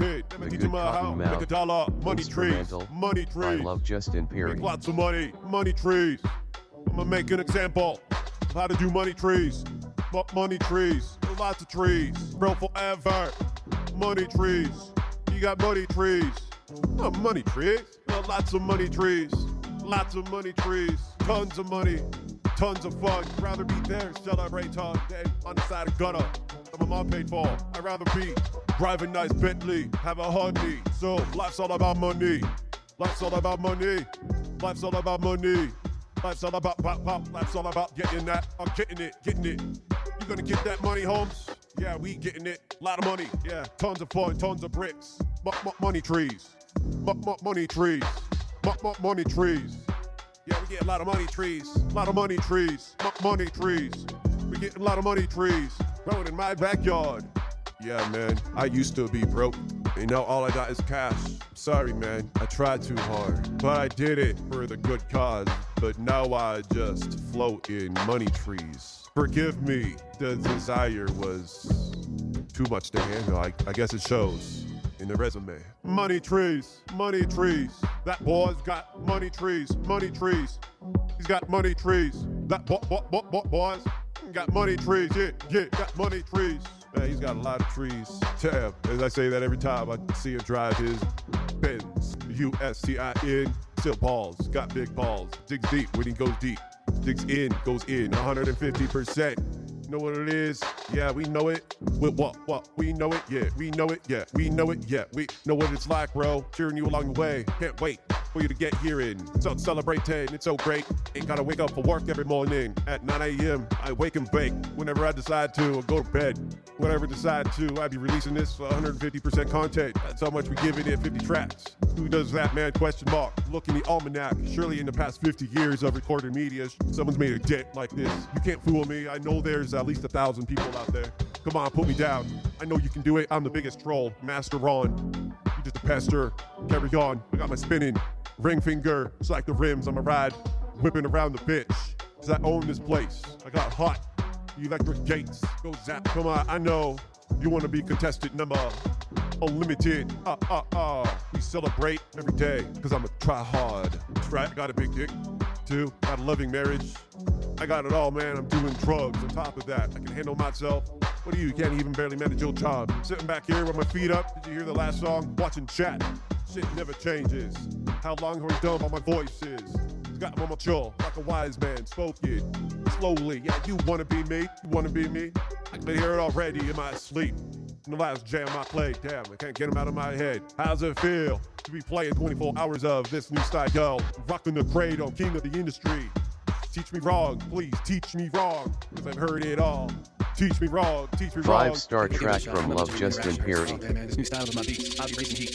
kid. Let me teach him how. Make a dollar. Money trees. Money I love Justin Perry. Make lots of money. Money trees. I'm gonna make an example of how to do money trees. Mo- money trees. Lots of trees. Bro, forever. Money trees. You got money trees. Oh, money trees. Well, lots of money trees. Lots of money trees. Tons of money. Tons of fun. Rather be there, celebrate time than on the side of gutter. I'm a mom paid for. I'd rather be driving nice Bentley, have a honey. So life's all about money. Life's all about money. Life's all about money. Life's all about pop pop. Life's all about getting that. I'm getting it, getting it. You gonna get that money, Holmes? Yeah, we getting it. Lot of money. Yeah, tons of fun, tons of bricks. M- m- money trees. M- m- money trees. M- m- money trees. Yeah, we get a lot of money trees. A lot of money trees. Money trees. We get a lot of money trees. Growing in my backyard. Yeah, man. I used to be broke. And now all I got is cash. Sorry, man. I tried too hard. But I did it for the good cause. But now I just float in money trees. Forgive me. The desire was too much to handle. I, I guess it shows in the resume. Money trees, money trees. That boy's got money trees, money trees. He's got money trees. That boy, boy, boy, boy, boys got money trees. Yeah, yeah, got money trees. Yeah, he's got a lot of trees. Damn, as I say that every time I see him drive his Benz. U S T I N. Still balls, got big balls. Digs deep when he goes deep. Digs in, goes in, 150%. Know what it is? Yeah, we know it. We, what, what? We know it? Yeah, we know it? Yeah, we know it? Yeah, we know what it's like, bro. Cheering you along the way. Can't wait for you to get here and so celebrating. It's so great. Ain't gotta wake up for work every morning at 9 a.m. I wake and bake whenever I decide to go to bed. Whenever decide to, I be releasing this for 150% content. That's how much we giving it 50 tracks. Who does that, man? Question mark. Look in the almanac. Surely in the past 50 years of recorded media, someone's made a dent like this. You can't fool me. I know there's at least a thousand people out there. Come on, put me down. I know you can do it. I'm the biggest troll. Master Ron. You just a pester. Carry on. I got my spinning. Ring finger. It's like the rims. I'm a ride. Whipping around the bitch. Cause I own this place. I got hot. Electric gates. Go zap. Come on, I know. You wanna be contestant number unlimited. Uh uh uh. We celebrate every day. Cause I'm a try hard. Try got a big dick. Two, got a loving marriage. I got it all, man. I'm doing drugs on top of that. I can handle myself. What are you? You can't even barely manage your job. Sitting back here with my feet up. Did you hear the last song? Watching chat. Shit never changes. How long or dumb all my voice is. Got my chill, like a wise man, spoken slowly. Yeah, you wanna be me? You wanna be me? I can hear it already in my sleep. In the last jam I played, damn, I can't get them out of my head. How's it feel to be playing 24 hours of this new style? Rocking the cradle, king of the industry. Teach me wrong, please teach me wrong, because I've heard it all. Teach me wrong, teach me wrong. Five star Give it a track from Love about to Justin rash. Perry. Okay, man. This new style is my beats. I'll be raising heat.